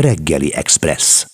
Reggeli Express.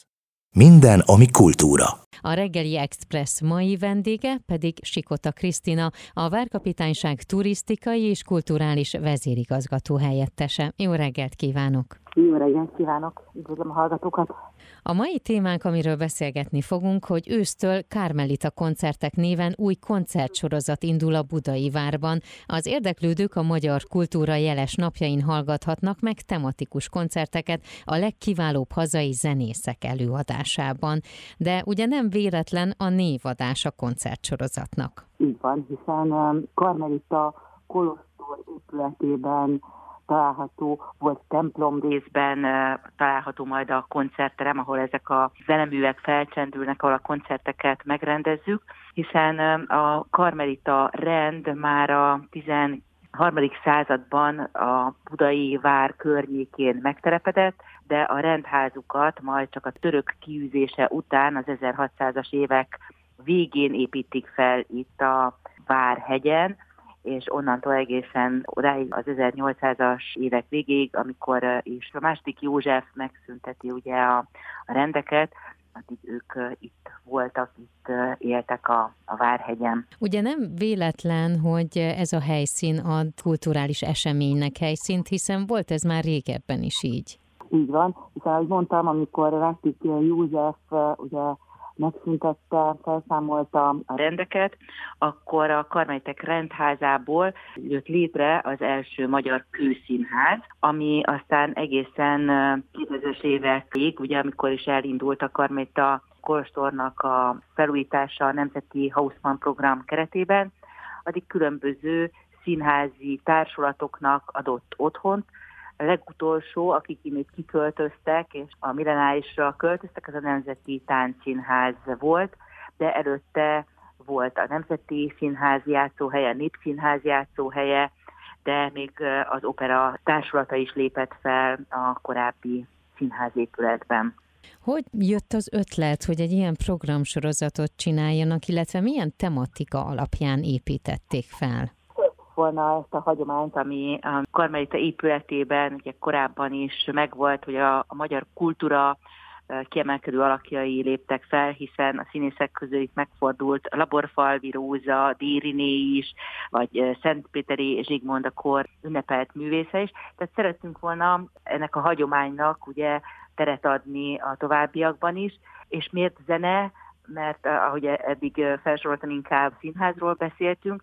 Minden, ami kultúra. A reggeli Express mai vendége pedig Sikota Krisztina, a Várkapitányság turisztikai és kulturális vezérigazgató helyettese. Jó reggelt kívánok! Jó reggelt kívánok! Üdvözlöm a hallgatókat! A mai témánk, amiről beszélgetni fogunk, hogy ősztől Kármelita koncertek néven új koncertsorozat indul a Budai Várban. Az érdeklődők a magyar kultúra jeles napjain hallgathatnak meg tematikus koncerteket a legkiválóbb hazai zenészek előadásában. De ugye nem véletlen a névadás a koncertsorozatnak. Így van, hiszen Karmelita Kolosztor épületében található, volt templom részben található majd a koncertterem, ahol ezek a zeneművek felcsendülnek, ahol a koncerteket megrendezzük, hiszen a Karmelita rend már a 10 harmadik században a budai vár környékén megtelepedett, de a rendházukat majd csak a török kiűzése után az 1600-as évek végén építik fel itt a Várhegyen, és onnantól egészen odáig az 1800-as évek végéig, amikor is a második József megszünteti ugye a, a rendeket, addig ők itt voltak, itt éltek a, a Várhegyen. Ugye nem véletlen, hogy ez a helyszín a kulturális eseménynek helyszínt, hiszen volt ez már régebben is így. Így van, hiszen ahogy mondtam, amikor Ráktik József ugye megszüntette, felszámolta a rendeket, akkor a Karmelitek rendházából jött létre az első magyar kőszínház, ami aztán egészen 2000-es évekig, ugye amikor is elindult a Karmelita Kolostornak a felújítása a Nemzeti Hausmann program keretében, addig különböző színházi társulatoknak adott otthont, a legutolsó, akik innét kiköltöztek, és a millenárisra költöztek, az a Nemzeti Táncszínház volt, de előtte volt a Nemzeti Színház játszóhelye, a Népszínház játszóhelye, de még az opera társulata is lépett fel a korábbi színházépületben. Hogy jött az ötlet, hogy egy ilyen programsorozatot csináljanak, illetve milyen tematika alapján építették fel? Volna ezt a hagyományt, ami a Karmelita épületében ugye korábban is megvolt, hogy a, a magyar kultúra kiemelkedő alakjai léptek fel, hiszen a színészek közül itt megfordult Laborfalvi Róza, Dériné is, vagy Szentpéteri Zsigmond a kor ünnepelt művésze is. Tehát szerettünk volna ennek a hagyománynak ugye teret adni a továbbiakban is, és miért zene, mert ahogy eddig felsoroltam, inkább színházról beszéltünk,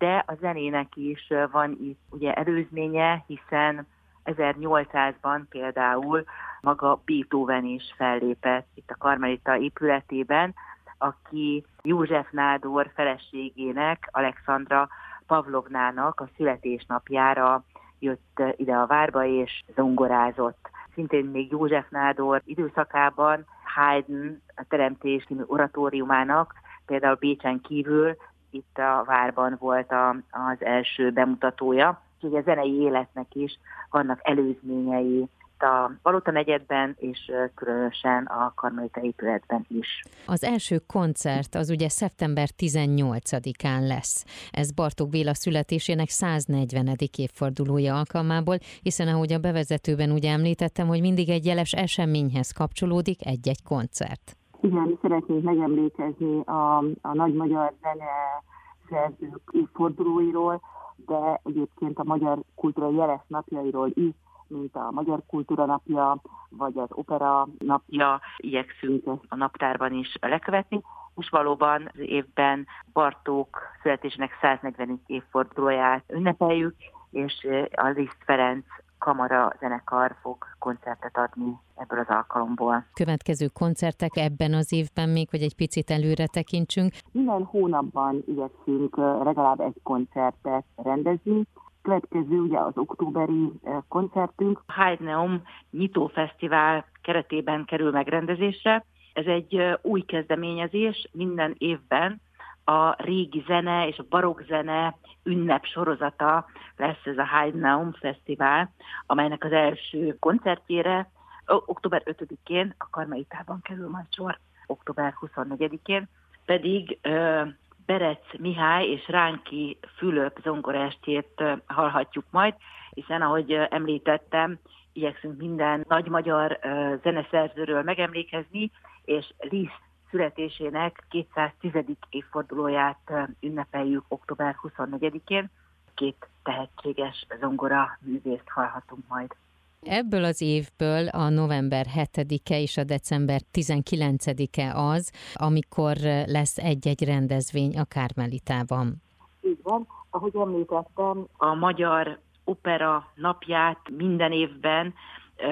de a zenének is van itt ugye előzménye, hiszen 1800-ban például maga Beethoven is fellépett itt a Karmelita épületében, aki József Nádor feleségének, Alexandra Pavlovnának a születésnapjára jött ide a várba és zongorázott. Szintén még József Nádor időszakában Haydn a teremtés oratóriumának például Bécsen kívül itt a várban volt a, az első bemutatója, úgyhogy a zenei életnek is vannak előzményei a Valóta negyedben, és különösen a Karmelita épületben is. Az első koncert az ugye szeptember 18-án lesz. Ez Bartók Béla születésének 140. évfordulója alkalmából, hiszen ahogy a bevezetőben ugye említettem, hogy mindig egy jeles eseményhez kapcsolódik egy-egy koncert. Igen, szeretnék megemlékezni a, a nagy magyar zene szerzők évfordulóiról, de egyébként a magyar kultúra jeles napjairól is, mint a Magyar Kultúra Napja, vagy az Opera Napja, igyekszünk a naptárban is lekövetni. Most valóban az évben Bartók születésének 140. évfordulóját ünnepeljük, és a Liszt Ferenc kamara zenekar fog koncertet adni ebből az alkalomból. Következő koncertek ebben az évben még, hogy egy picit előre tekintsünk. Minden hónapban igyekszünk legalább egy koncertet rendezni. Következő ugye az októberi koncertünk. A Haydneum Nyitó Fesztivál keretében kerül megrendezésre. Ez egy új kezdeményezés minden évben, a régi zene és a barokk zene ünnep sorozata lesz ez a Heidenaum Fesztivál, amelynek az első koncertjére október 5-én a Karmeitában kerül majd sor, október 24-én, pedig uh, Berec Mihály és Ránki Fülöp zongorástjét hallhatjuk majd, hiszen ahogy említettem, igyekszünk minden nagy magyar zeneszerzőről megemlékezni, és Liszt születésének 210. évfordulóját ünnepeljük október 24-én. Két tehetséges zongora művészt hallhatunk majd. Ebből az évből a november 7-e és a december 19-e az, amikor lesz egy-egy rendezvény a Kármelitában. Így van, ahogy említettem, a magyar opera napját minden évben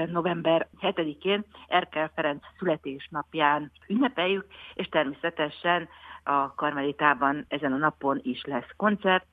november 7-én Erkel Ferenc születésnapján ünnepeljük, és természetesen a Karmelitában ezen a napon is lesz koncert,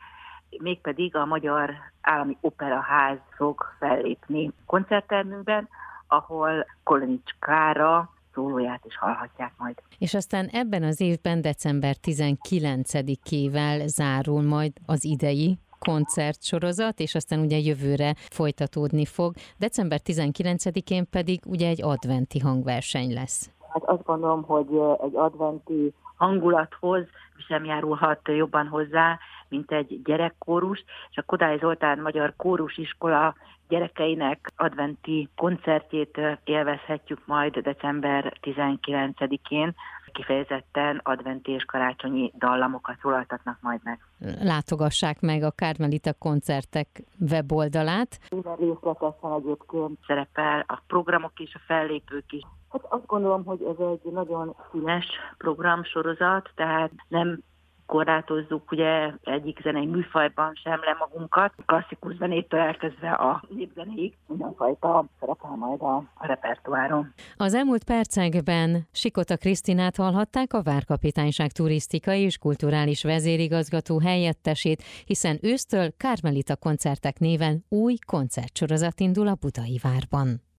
mégpedig a Magyar Állami Operaház fog fellépni koncerttermünkben, ahol Kolonics Klára szólóját is hallhatják majd. És aztán ebben az évben december 19-ével zárul majd az idei koncertsorozat, és aztán ugye jövőre folytatódni fog. December 19-én pedig ugye egy adventi hangverseny lesz. Hát azt gondolom, hogy egy adventi hangulathoz sem járulhat jobban hozzá, mint egy gyerekkórus, és a Kodály Zoltán Magyar Kórusiskola gyerekeinek adventi koncertjét élvezhetjük majd december 19-én. Kifejezetten adventi és karácsonyi dallamokat szólaltatnak majd meg. Látogassák meg a Kármelita koncertek weboldalát. Minden részletesen egyébként szerepel a programok és a fellépők is. Hát azt gondolom, hogy ez egy nagyon színes programsorozat, tehát nem korlátozzuk ugye egyik zenei műfajban sem le magunkat. Klasszikus zenétől elkezdve a népzenéig mindenfajta szerepel majd a, a repertoáron. Az elmúlt percekben Sikota Krisztinát hallhatták a Várkapitányság turisztikai és kulturális vezérigazgató helyettesét, hiszen ősztől Kármelita koncertek néven új koncertsorozat indul a Budai Várban.